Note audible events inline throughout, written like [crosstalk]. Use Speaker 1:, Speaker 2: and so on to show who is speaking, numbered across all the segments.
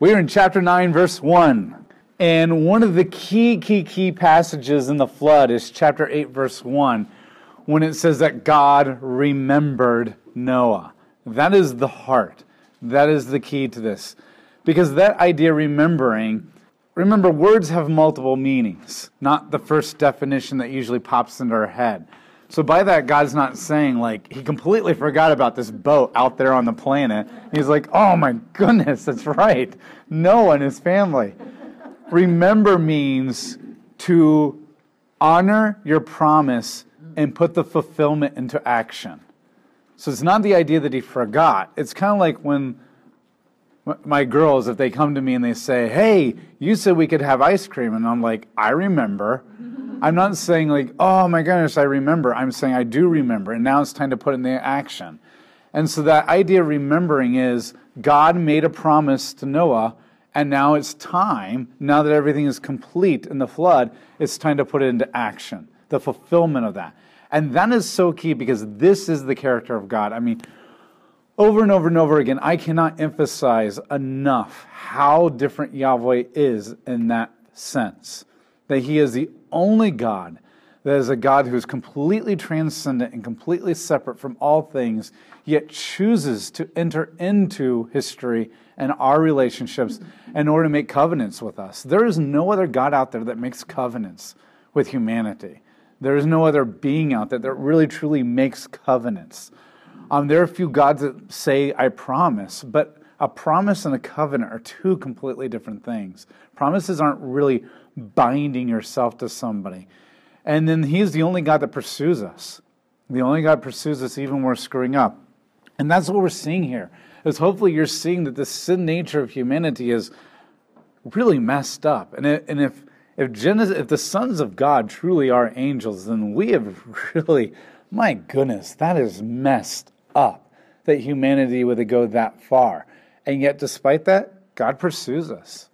Speaker 1: We're in chapter 9, verse 1. And one of the key, key, key passages in the flood is chapter 8, verse 1, when it says that God remembered Noah. That is the heart. That is the key to this. Because that idea, remembering, remember, words have multiple meanings, not the first definition that usually pops into our head. So by that, God's not saying like he completely forgot about this boat out there on the planet. He's like, oh my goodness, that's right. Noah and his family. Remember means to honor your promise and put the fulfillment into action. So it's not the idea that he forgot. It's kind of like when my girls, if they come to me and they say, Hey, you said we could have ice cream. And I'm like, I remember. I'm not saying like, oh my goodness, I remember. I'm saying I do remember, and now it's time to put in the action. And so that idea of remembering is God made a promise to Noah, and now it's time, now that everything is complete in the flood, it's time to put it into action, the fulfillment of that. And that is so key because this is the character of God. I mean, over and over and over again, I cannot emphasize enough how different Yahweh is in that sense. That He is the only God that is a God who is completely transcendent and completely separate from all things, yet chooses to enter into history and our relationships in order to make covenants with us. There is no other God out there that makes covenants with humanity. There is no other being out there that really truly makes covenants. Um, there are a few gods that say, I promise, but a promise and a covenant are two completely different things. Promises aren't really binding yourself to somebody. And then He's the only God that pursues us. The only God pursues us even when we're screwing up. And that's what we're seeing here. Is hopefully you're seeing that the sin nature of humanity is really messed up. And, it, and if if Genesis, if the sons of God truly are angels, then we have [laughs] really, my goodness, that is messed up that humanity would go that far. And yet, despite that, God pursues us.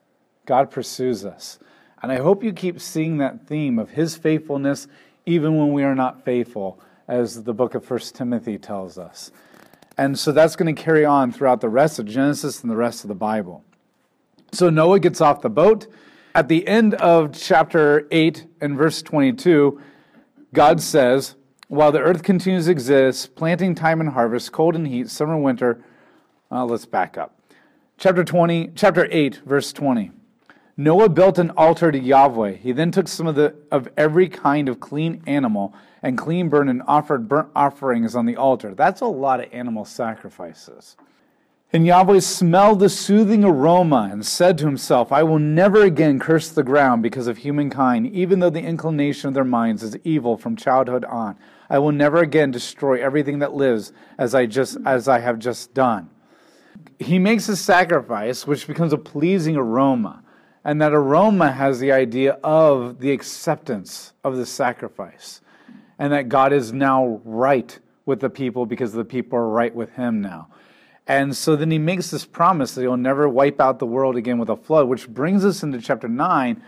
Speaker 1: God pursues us. And I hope you keep seeing that theme of his faithfulness even when we are not faithful, as the book of First Timothy tells us. And so that's going to carry on throughout the rest of Genesis and the rest of the Bible. So Noah gets off the boat. At the end of chapter 8 and verse 22, God says, While the earth continues to exist, planting time and harvest, cold and heat, summer and winter. Uh, let's back up. Chapter 20, chapter 8, verse 20. Noah built an altar to Yahweh. He then took some of the of every kind of clean animal and clean burnt and offered burnt offerings on the altar. That's a lot of animal sacrifices. And Yahweh smelled the soothing aroma and said to himself, I will never again curse the ground because of humankind, even though the inclination of their minds is evil from childhood on. I will never again destroy everything that lives as I just as I have just done. He makes a sacrifice which becomes a pleasing aroma. And that aroma has the idea of the acceptance of the sacrifice. And that God is now right with the people because the people are right with him now. And so then he makes this promise that he'll never wipe out the world again with a flood, which brings us into chapter 9,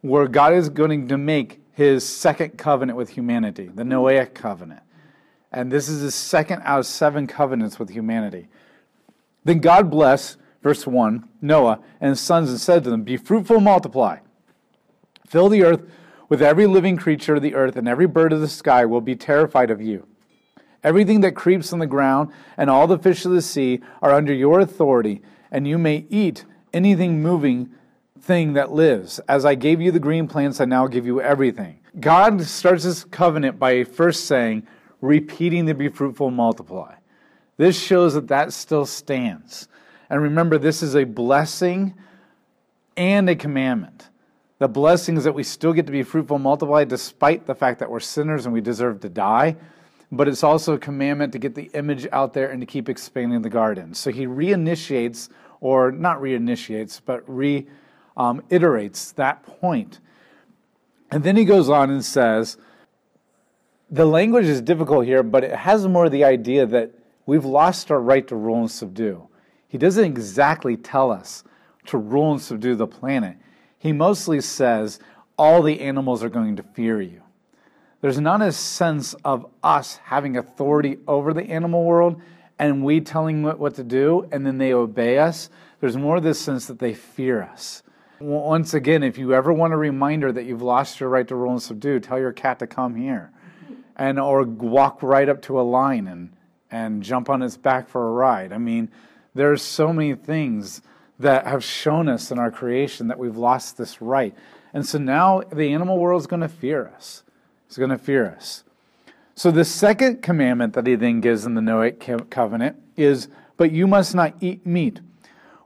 Speaker 1: where God is going to make his second covenant with humanity, the Noahic covenant. And this is his second out of seven covenants with humanity. Then God bless verse 1 Noah and his sons and said to them, Be fruitful, multiply. Fill the earth with every living creature of the earth, and every bird of the sky will be terrified of you. Everything that creeps on the ground and all the fish of the sea are under your authority, and you may eat anything moving thing that lives. As I gave you the green plants, I now give you everything. God starts his covenant by first saying, repeating the be fruitful, multiply. This shows that that still stands. And remember, this is a blessing and a commandment. The blessing is that we still get to be fruitful, multiply, despite the fact that we're sinners and we deserve to die. But it's also a commandment to get the image out there and to keep expanding the garden. So he reinitiates, or not reinitiates, but reiterates um, that point. And then he goes on and says, the language is difficult here, but it has more the idea that we've lost our right to rule and subdue. He doesn't exactly tell us to rule and subdue the planet. He mostly says all the animals are going to fear you. There's not a sense of us having authority over the animal world and we telling what, what to do, and then they obey us, there's more this sense that they fear us. Once again, if you ever want a reminder that you've lost your right to rule and subdue, tell your cat to come here, and or walk right up to a lion and and jump on its back for a ride. I mean, there's so many things that have shown us in our creation that we've lost this right, and so now the animal world is going to fear us. It's going to fear us. So the second commandment that he then gives in the Noahic covenant is, "But you must not eat meat."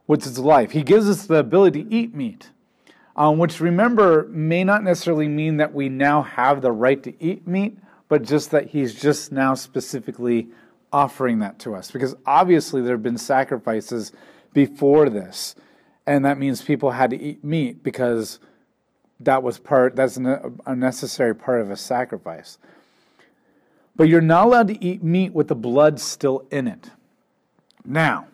Speaker 1: which is life. He gives us the ability to eat meat, um, which remember may not necessarily mean that we now have the right to eat meat, but just that he's just now specifically offering that to us. Because obviously there have been sacrifices before this, and that means people had to eat meat because that was part that's a necessary part of a sacrifice. But you're not allowed to eat meat with the blood still in it. Now,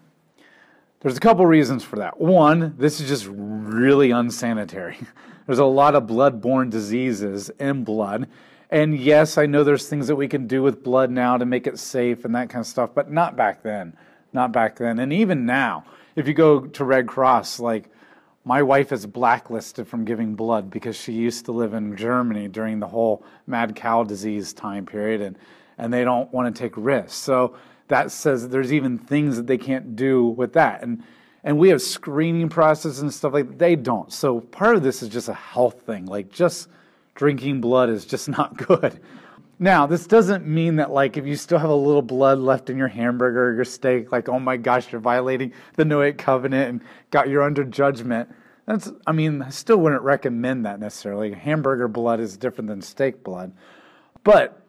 Speaker 1: there's a couple reasons for that. One, this is just really unsanitary. [laughs] There's a lot of blood-borne diseases in blood. And yes, I know there's things that we can do with blood now to make it safe and that kind of stuff, but not back then. Not back then. And even now, if you go to Red Cross, like my wife is blacklisted from giving blood because she used to live in Germany during the whole mad cow disease time period and and they don't want to take risks. So that says there's even things that they can't do with that. And and we have screening processes and stuff like that. They don't. So part of this is just a health thing. Like just drinking blood is just [laughs] not good. Now, this doesn't mean that like if you still have a little blood left in your hamburger or your steak, like oh my gosh, you're violating the Noahic covenant and got you're under judgment. That's I mean, I still wouldn't recommend that necessarily. Hamburger blood is different than steak blood. But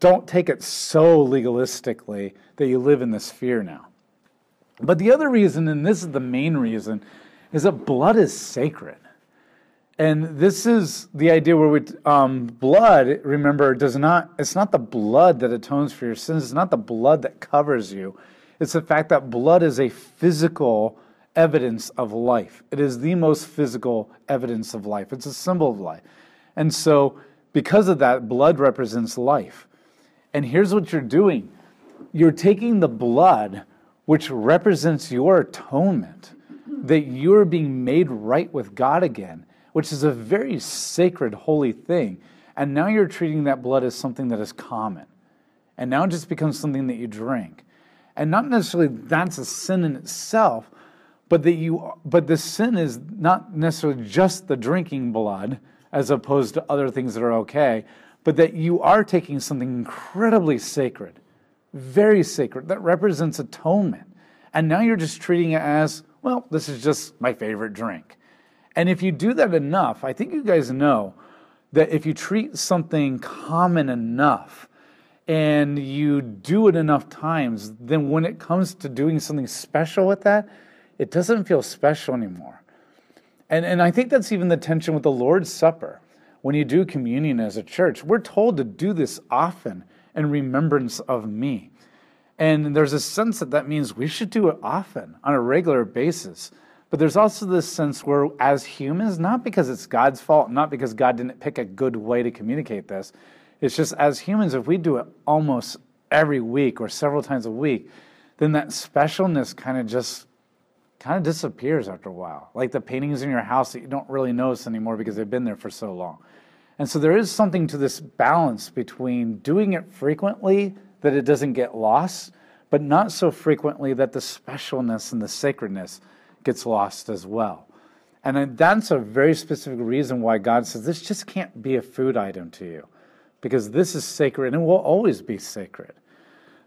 Speaker 1: don't take it so legalistically that you live in this fear now. But the other reason, and this is the main reason, is that blood is sacred. And this is the idea where we, um, blood, remember, does not, it's not the blood that atones for your sins, it's not the blood that covers you. It's the fact that blood is a physical evidence of life. It is the most physical evidence of life, it's a symbol of life. And so, because of that, blood represents life. And here's what you're doing you're taking the blood, which represents your atonement, that you're being made right with God again, which is a very sacred, holy thing. And now you're treating that blood as something that is common. And now it just becomes something that you drink. And not necessarily that's a sin in itself, but that you but the sin is not necessarily just the drinking blood as opposed to other things that are okay, but that you are taking something incredibly sacred, very sacred, that represents atonement. And now you're just treating it as, well, this is just my favorite drink. And if you do that enough, I think you guys know that if you treat something common enough and you do it enough times, then when it comes to doing something special with that, it doesn't feel special anymore. And, and I think that's even the tension with the Lord's Supper. When you do communion as a church, we're told to do this often in remembrance of me. And there's a sense that that means we should do it often on a regular basis. But there's also this sense where, as humans, not because it's God's fault, not because God didn't pick a good way to communicate this, it's just as humans, if we do it almost every week or several times a week, then that specialness kind of just kind of disappears after a while. Like the paintings in your house that you don't really notice anymore because they've been there for so long. And so there is something to this balance between doing it frequently that it doesn't get lost, but not so frequently that the specialness and the sacredness gets lost as well. And that's a very specific reason why God says this just can't be a food item to you, because this is sacred and will always be sacred.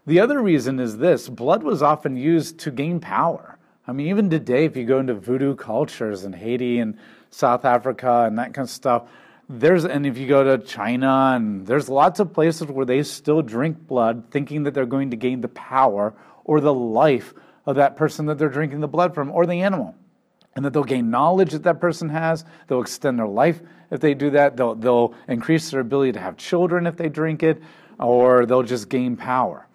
Speaker 1: The other reason is this blood was often used to gain power. I mean, even today, if you go into voodoo cultures in Haiti and South Africa and that kind of stuff, there's and if you go to China and there's lots of places where they still drink blood, thinking that they're going to gain the power or the life of that person that they're drinking the blood from or the animal, and that they'll gain knowledge that that person has. They'll extend their life if they do that. They'll they'll increase their ability to have children if they drink it, or they'll just gain power,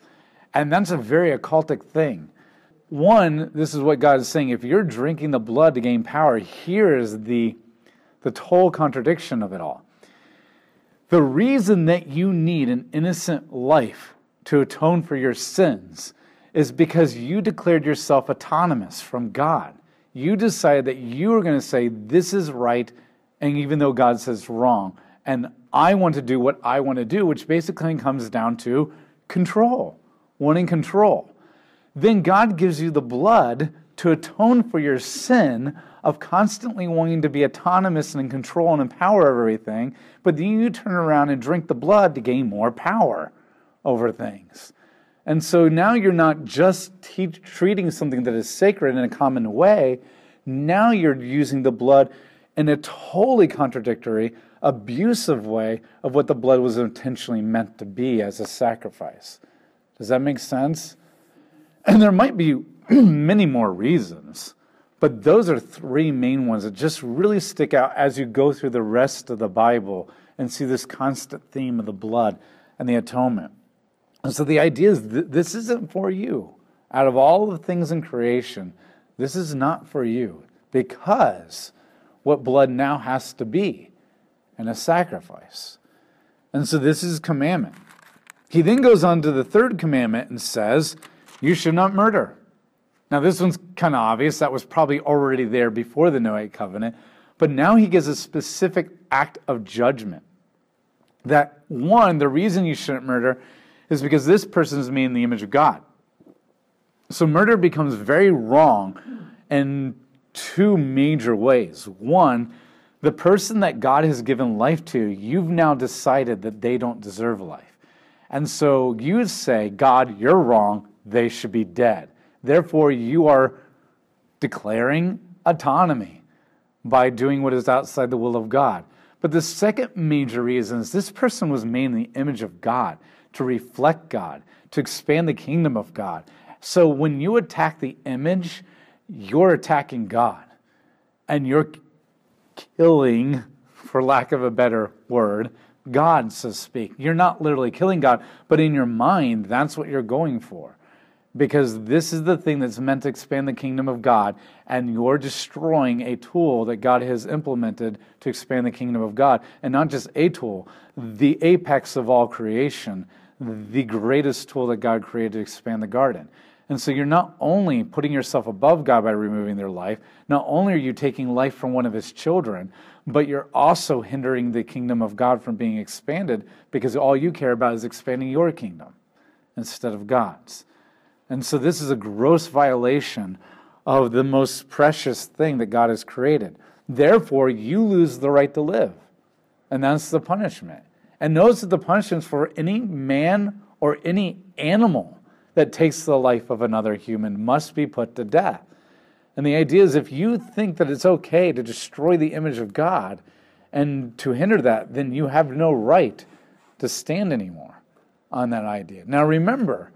Speaker 1: and that's a very occultic thing. One, this is what God is saying. If you're drinking the blood to gain power, here is the, the total contradiction of it all. The reason that you need an innocent life to atone for your sins is because you declared yourself autonomous from God. You decided that you were going to say, This is right, and even though God says wrong. And I want to do what I want to do, which basically comes down to control, wanting control. Then God gives you the blood to atone for your sin of constantly wanting to be autonomous and in control and in power of everything, but then you turn around and drink the blood to gain more power over things. And so now you're not just te- treating something that is sacred in a common way, now you're using the blood in a totally contradictory, abusive way of what the blood was intentionally meant to be as a sacrifice. Does that make sense? And there might be [clears throat] many more reasons, but those are three main ones that just really stick out as you go through the rest of the Bible and see this constant theme of the blood and the atonement. And so the idea is th- this isn't for you. Out of all the things in creation, this is not for you because what blood now has to be and a sacrifice. And so this is commandment. He then goes on to the third commandment and says, You should not murder. Now, this one's kind of obvious. That was probably already there before the Noahic covenant. But now he gives a specific act of judgment. That one, the reason you shouldn't murder is because this person is made in the image of God. So murder becomes very wrong in two major ways. One, the person that God has given life to, you've now decided that they don't deserve life. And so you say, God, you're wrong, they should be dead. Therefore, you are declaring autonomy by doing what is outside the will of God. But the second major reason is this person was made in the image of God to reflect God, to expand the kingdom of God. So when you attack the image, you're attacking God and you're killing, for lack of a better word, God, so to speak. You're not literally killing God, but in your mind, that's what you're going for. Because this is the thing that's meant to expand the kingdom of God, and you're destroying a tool that God has implemented to expand the kingdom of God. And not just a tool, the apex of all creation the greatest tool that God created to expand the garden. And so you're not only putting yourself above God by removing their life, not only are you taking life from one of his children, but you're also hindering the kingdom of God from being expanded because all you care about is expanding your kingdom instead of God's. And so this is a gross violation of the most precious thing that God has created. Therefore, you lose the right to live. And that's the punishment. And notice that the punishments for any man or any animal that takes the life of another human must be put to death. And the idea is if you think that it's okay to destroy the image of God and to hinder that, then you have no right to stand anymore on that idea. Now remember,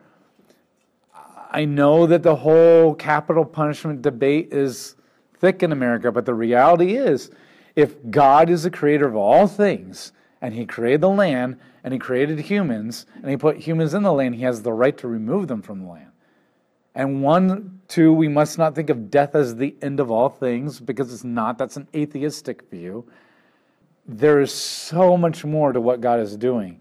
Speaker 1: I know that the whole capital punishment debate is thick in America, but the reality is if God is the creator of all things, and he created the land and he created humans and he put humans in the land, he has the right to remove them from the land. And one, two, we must not think of death as the end of all things because it's not. That's an atheistic view. There is so much more to what God is doing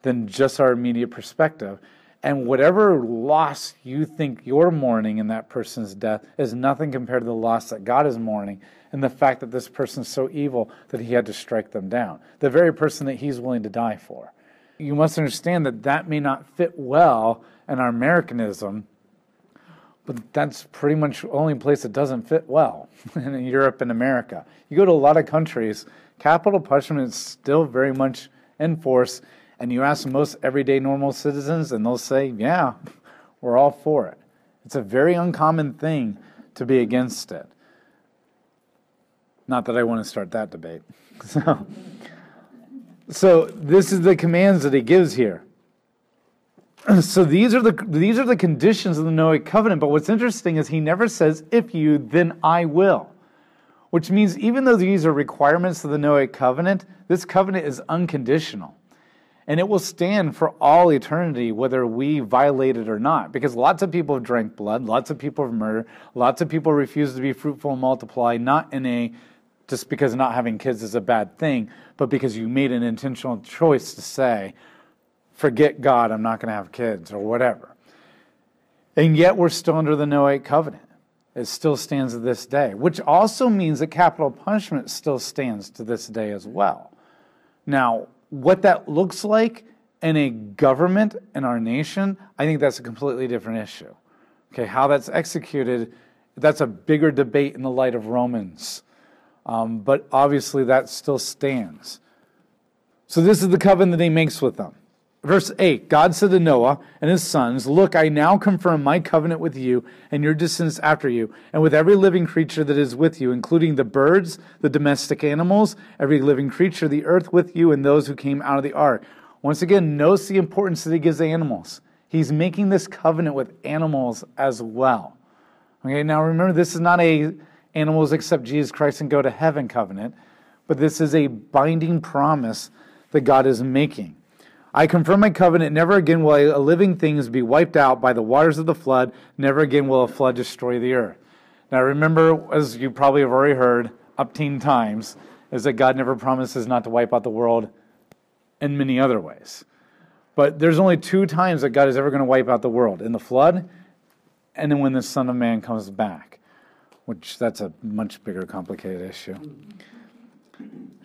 Speaker 1: than just our immediate perspective. And whatever loss you think you're mourning in that person's death is nothing compared to the loss that God is mourning and the fact that this person's so evil that he had to strike them down. The very person that he's willing to die for. You must understand that that may not fit well in our Americanism, but that's pretty much the only place it doesn't fit well [laughs] in Europe and America. You go to a lot of countries, capital punishment is still very much in force, and you ask most everyday normal citizens, and they'll say, Yeah, we're all for it. It's a very uncommon thing to be against it. Not that I want to start that debate. [laughs] So, so this is the commands that he gives here. [clears throat] So these are the these are the conditions of the Noahic covenant. But what's interesting is he never says, "If you, then I will," which means even though these are requirements of the Noahic covenant, this covenant is unconditional, and it will stand for all eternity, whether we violate it or not. Because lots of people have drank blood, lots of people have murdered, lots of people refuse to be fruitful and multiply, not in a just because not having kids is a bad thing, but because you made an intentional choice to say, forget God, I'm not going to have kids, or whatever. And yet we're still under the Noahic covenant. It still stands to this day, which also means that capital punishment still stands to this day as well. Now, what that looks like in a government in our nation, I think that's a completely different issue. Okay, how that's executed, that's a bigger debate in the light of Romans. Um, but obviously, that still stands. So, this is the covenant that he makes with them. Verse 8 God said to Noah and his sons, Look, I now confirm my covenant with you and your descendants after you, and with every living creature that is with you, including the birds, the domestic animals, every living creature, the earth with you, and those who came out of the ark. Once again, notice the importance that he gives animals. He's making this covenant with animals as well. Okay, now remember, this is not a animals accept Jesus Christ and go to heaven covenant, but this is a binding promise that God is making. I confirm my covenant. Never again will a living things be wiped out by the waters of the flood. Never again will a flood destroy the earth. Now, remember, as you probably have already heard up teen times, is that God never promises not to wipe out the world in many other ways. But there's only two times that God is ever going to wipe out the world in the flood and then when the Son of Man comes back, which that's a much bigger, complicated issue.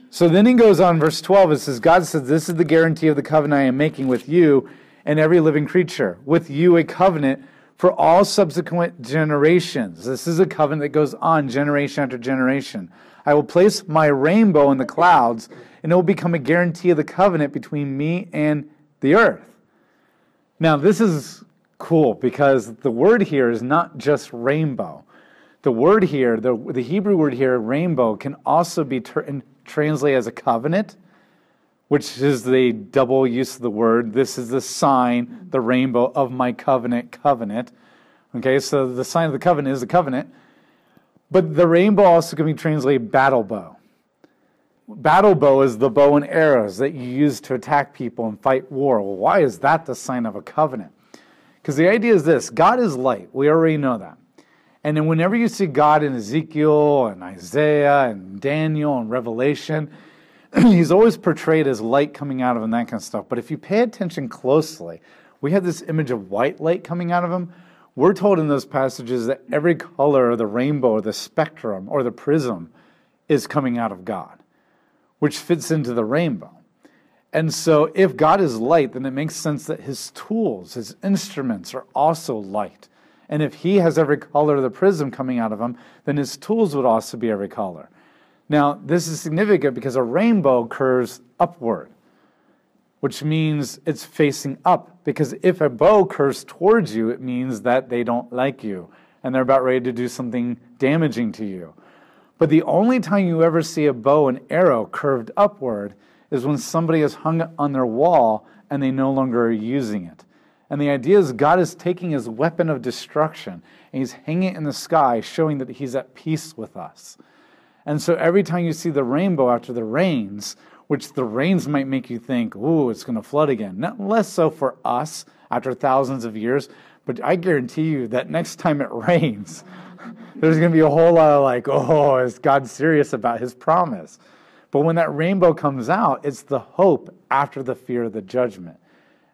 Speaker 1: So then he goes on, verse 12, it says, God says, This is the guarantee of the covenant I am making with you and every living creature, with you a covenant for all subsequent generations. This is a covenant that goes on generation after generation. I will place my rainbow in the clouds, and it will become a guarantee of the covenant between me and the earth. Now, this is cool because the word here is not just rainbow. The word here, the, the Hebrew word here, rainbow, can also be ter- translated as a covenant, which is the double use of the word. This is the sign, the rainbow of my covenant, covenant. Okay, so the sign of the covenant is the covenant. But the rainbow also can be translated battle bow. Battle bow is the bow and arrows that you use to attack people and fight war. Well, why is that the sign of a covenant? Because the idea is this God is light. We already know that. And then whenever you see God in Ezekiel and Isaiah and Daniel and Revelation, [clears throat] he's always portrayed as light coming out of him, that kind of stuff. But if you pay attention closely, we have this image of white light coming out of him. We're told in those passages that every color of the rainbow or the spectrum or the prism is coming out of God, which fits into the rainbow. And so, if God is light, then it makes sense that his tools, his instruments, are also light. And if he has every color of the prism coming out of him, then his tools would also be every color. Now, this is significant because a rainbow curves upward, which means it's facing up. Because if a bow curves towards you, it means that they don't like you and they're about ready to do something damaging to you. But the only time you ever see a bow and arrow curved upward is when somebody has hung it on their wall and they no longer are using it. And the idea is God is taking his weapon of destruction and he's hanging it in the sky, showing that he's at peace with us. And so every time you see the rainbow after the rains, which the rains might make you think, ooh, it's going to flood again. Not less so for us after thousands of years, but I guarantee you that next time it [laughs] rains, there's going to be a whole lot of like, oh, is God serious about his promise? But when that rainbow comes out, it's the hope after the fear of the judgment.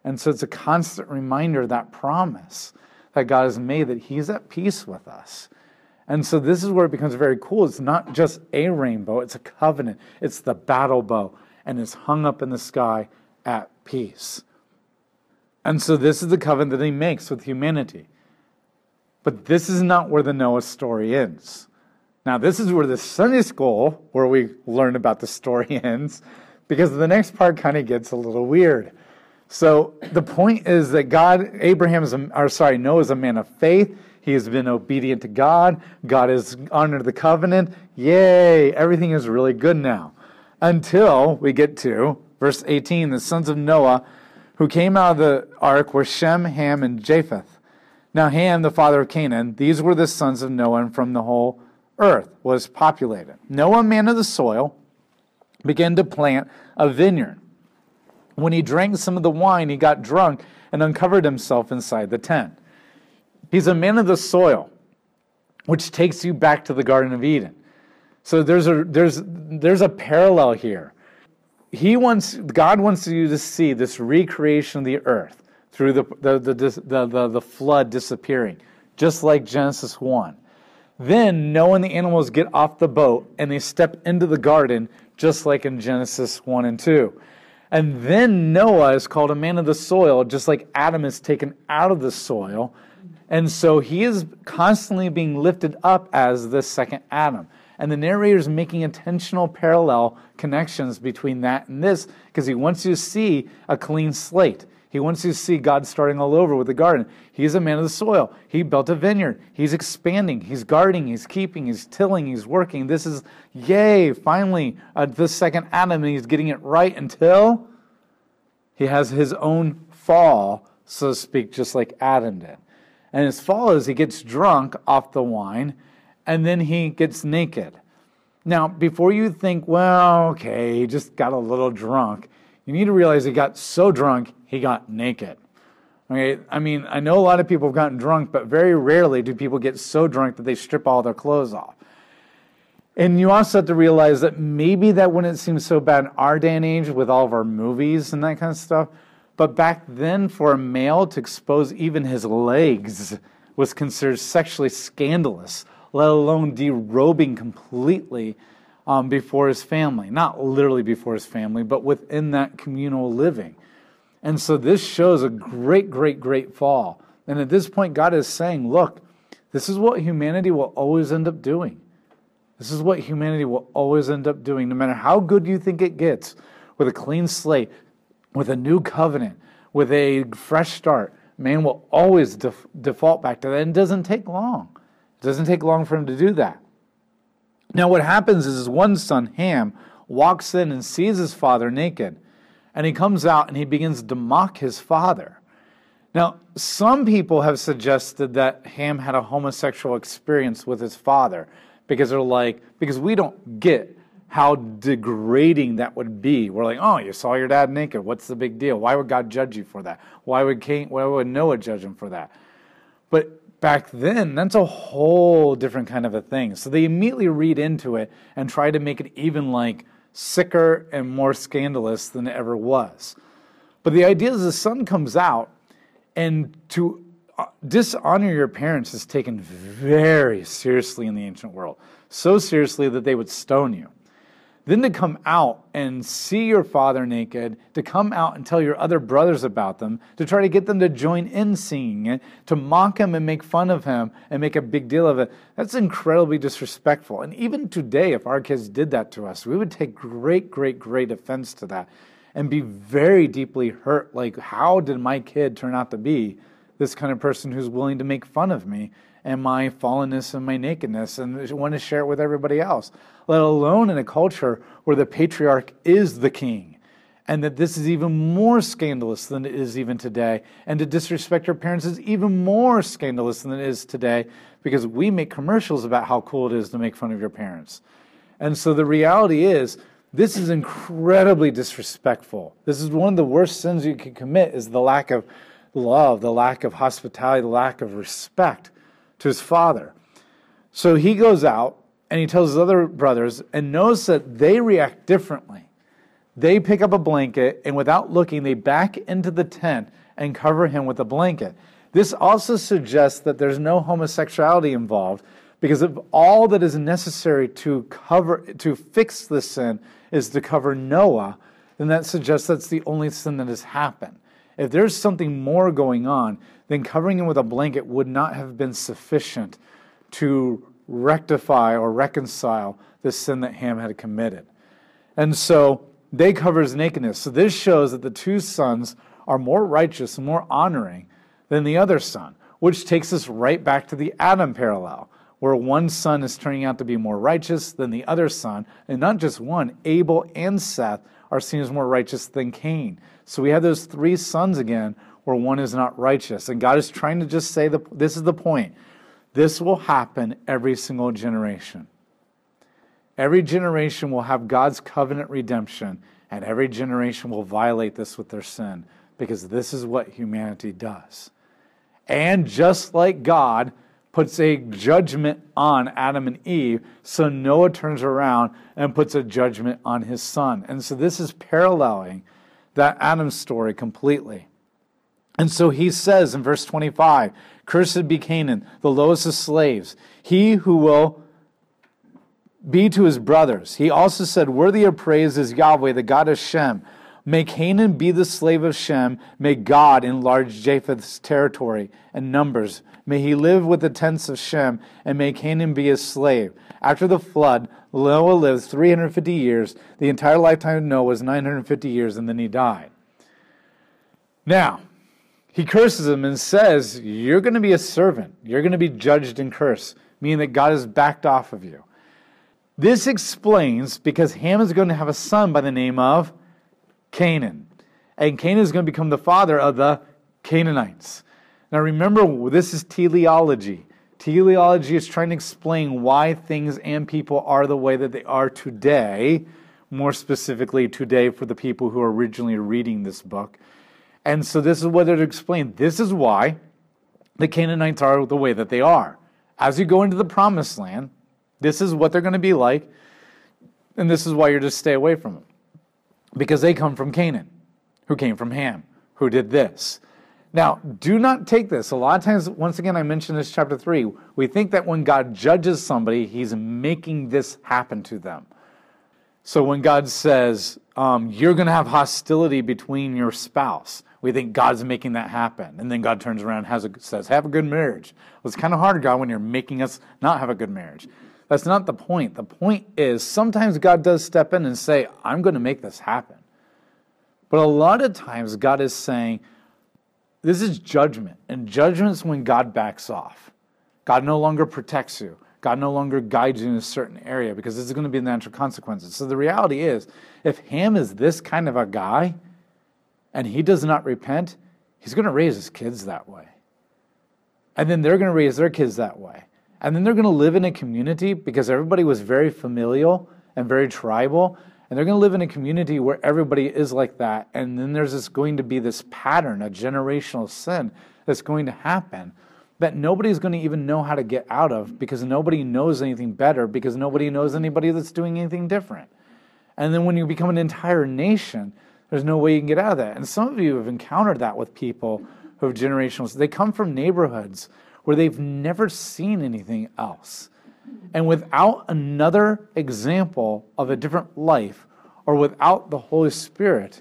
Speaker 1: And so it's a constant reminder that promise that God has made that He's at peace with us. And so this is where it becomes very cool. It's not just a rainbow, it's a covenant, it's the battle bow, and it's hung up in the sky at peace. And so this is the covenant that He makes with humanity. But this is not where the Noah story ends. Now, this is where the Sunday school, where we learn about the story, [laughs] ends, because the next part kind of gets a little weird. So the point is that God, Abraham is, a, or sorry, Noah is a man of faith. He has been obedient to God. God has honored the covenant. Yay! Everything is really good now. Until we get to verse 18 the sons of Noah who came out of the ark were Shem, Ham, and Japheth. Now, Ham, the father of Canaan, these were the sons of Noah, and from the whole earth was populated. Noah, man of the soil, began to plant a vineyard. When he drank some of the wine, he got drunk and uncovered himself inside the tent. He's a man of the soil, which takes you back to the Garden of Eden. So there's a, there's, there's a parallel here. He wants, God wants you to see this recreation of the earth through the, the, the, the, the, flood disappearing, just like Genesis 1. Then Noah and the animals get off the boat and they step into the garden, just like in Genesis 1 and 2. And then Noah is called a man of the soil, just like Adam is taken out of the soil. And so he is constantly being lifted up as the second Adam. And the narrator is making intentional parallel connections between that and this because he wants you to see a clean slate. He wants to see God starting all over with the garden. He's a man of the soil. He built a vineyard. He's expanding. He's guarding. He's keeping. He's tilling. He's working. This is, yay, finally, uh, the second Adam, and he's getting it right until he has his own fall, so to speak, just like Adam did. And his fall is he gets drunk off the wine and then he gets naked. Now, before you think, well, okay, he just got a little drunk, you need to realize he got so drunk, he got naked. Okay, I mean, I know a lot of people have gotten drunk, but very rarely do people get so drunk that they strip all their clothes off. And you also have to realize that maybe that wouldn't seem so bad in our day and age with all of our movies and that kind of stuff. But back then, for a male to expose even his legs was considered sexually scandalous let alone derobing completely um, before his family. Not literally before his family, but within that communal living. And so this shows a great, great, great fall. And at this point, God is saying, look, this is what humanity will always end up doing. This is what humanity will always end up doing, no matter how good you think it gets, with a clean slate, with a new covenant, with a fresh start. Man will always def- default back to that. And it doesn't take long. It doesn't take long for him to do that. Now, what happens is his one son, Ham, walks in and sees his father naked. And he comes out and he begins to mock his father. Now, some people have suggested that Ham had a homosexual experience with his father because they're like, because we don't get how degrading that would be. We're like, oh, you saw your dad naked. What's the big deal? Why would God judge you for that? Why would Cain, why would Noah judge him for that? But back then, that's a whole different kind of a thing. So they immediately read into it and try to make it even like sicker and more scandalous than it ever was. But the idea is the son comes out, and to uh, dishonor your parents is taken very seriously in the ancient world. So seriously that they would stone you. Then to come out and see your father naked, to come out and tell your other brothers about them, to try to get them to join in seeing it, to mock him and make fun of him and make a big deal of it, that's incredibly disrespectful. And even today, if our kids did that to us, we would take great, great, great offense to that and be very deeply hurt. Like, how did my kid turn out to be this kind of person who's willing to make fun of me and my fallenness and my nakedness and want to share it with everybody else, let alone in a culture where the patriarch is the king. And that this is even more scandalous than it is even today. And to disrespect your parents is even more scandalous than it is today because we make commercials about how cool it is to make fun of your parents. And so the reality is, this is incredibly disrespectful. This is one of the worst sins you can commit is the lack of love, the lack of hospitality, the lack of respect to his father. So he goes out and he tells his other brothers and knows that they react differently. They pick up a blanket and without looking, they back into the tent and cover him with a blanket. This also suggests that there's no homosexuality involved because if all that is necessary to cover to fix the sin is to cover Noah, then that suggests that's the only sin that has happened. If there's something more going on, then covering him with a blanket would not have been sufficient to rectify or reconcile the sin that Ham had committed. And so they cover his nakedness. So this shows that the two sons are more righteous and more honoring than the other son, which takes us right back to the Adam parallel, where one son is turning out to be more righteous than the other son. And not just one, Abel and Seth are seen as more righteous than Cain. So we have those three sons again where one is not righteous. And God is trying to just say the, this is the point. This will happen every single generation. Every generation will have God's covenant redemption, and every generation will violate this with their sin because this is what humanity does. And just like God puts a judgment on Adam and Eve, so Noah turns around and puts a judgment on his son. And so this is paralleling that Adam story completely. And so he says in verse 25 Cursed be Canaan, the lowest of slaves, he who will be to his brothers. He also said, Worthy of praise is Yahweh, the God of Shem. May Canaan be the slave of Shem. May God enlarge Japheth's territory and numbers. May he live with the tents of Shem, and may Canaan be his slave. After the flood, Noah lived 350 years. The entire lifetime of Noah was 950 years, and then he died. Now, he curses him and says, You're going to be a servant. You're going to be judged and cursed, meaning that God has backed off of you. This explains because Ham is going to have a son by the name of Canaan. And Canaan is going to become the father of the Canaanites. Now remember, this is teleology. Teleology is trying to explain why things and people are the way that they are today, more specifically today for the people who are originally reading this book. And so this is what it explains. This is why the Canaanites are the way that they are. As you go into the promised land, this is what they're going to be like, and this is why you're to stay away from them. Because they come from Canaan, who came from Ham, who did this. Now, do not take this. A lot of times, once again, I mentioned this chapter 3, we think that when God judges somebody, he's making this happen to them. So when God says, um, you're going to have hostility between your spouse, we think God's making that happen. And then God turns around and a, says, Have a good marriage. Well, it's kind of hard, God, when you're making us not have a good marriage. That's not the point. The point is sometimes God does step in and say, I'm going to make this happen. But a lot of times God is saying, This is judgment. And judgment's when God backs off. God no longer protects you. God no longer guides you in a certain area because this is going to be the natural consequences. So the reality is, if Ham is this kind of a guy, and he does not repent, he's going to raise his kids that way. And then they're going to raise their kids that way. And then they're going to live in a community because everybody was very familial and very tribal. And they're going to live in a community where everybody is like that. And then there's this going to be this pattern, a generational sin that's going to happen that nobody's going to even know how to get out of because nobody knows anything better because nobody knows anybody that's doing anything different. And then when you become an entire nation, there's no way you can get out of that. And some of you have encountered that with people who have generational. They come from neighborhoods where they've never seen anything else. And without another example of a different life, or without the Holy Spirit,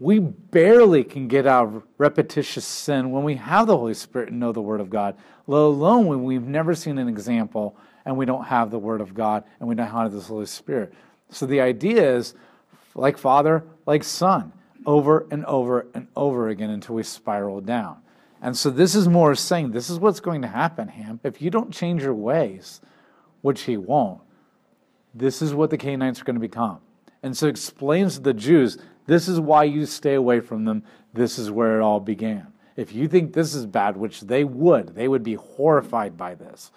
Speaker 1: we barely can get out of repetitious sin when we have the Holy Spirit and know the Word of God, let alone when we've never seen an example and we don't have the Word of God and we don't have the Holy Spirit. So the idea is like Father, like Son, over and over and over again until we spiral down. And so this is more saying this is what's going to happen, Ham. If you don't change your ways, which he won't, this is what the Canaanites are going to become. And so explains to the Jews, this is why you stay away from them. This is where it all began. If you think this is bad, which they would, they would be horrified by this.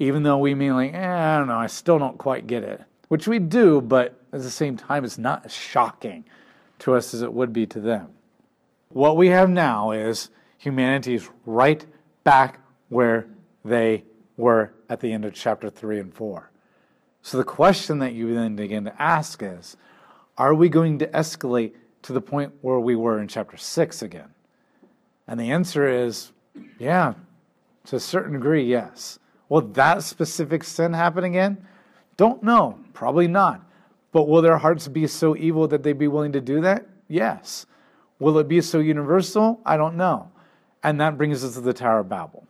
Speaker 1: Even though we mean like, eh, I don't know, I still don't quite get it which we do, but at the same time, it's not as shocking to us as it would be to them. What we have now is humanity's right back where they were at the end of chapter 3 and 4. So the question that you then begin to ask is are we going to escalate to the point where we were in chapter 6 again? And the answer is yeah, to a certain degree, yes. Will that specific sin happen again? Don't know. Probably not. But will their hearts be so evil that they'd be willing to do that? Yes. Will it be so universal? I don't know. And that brings us to the Tower of Babel.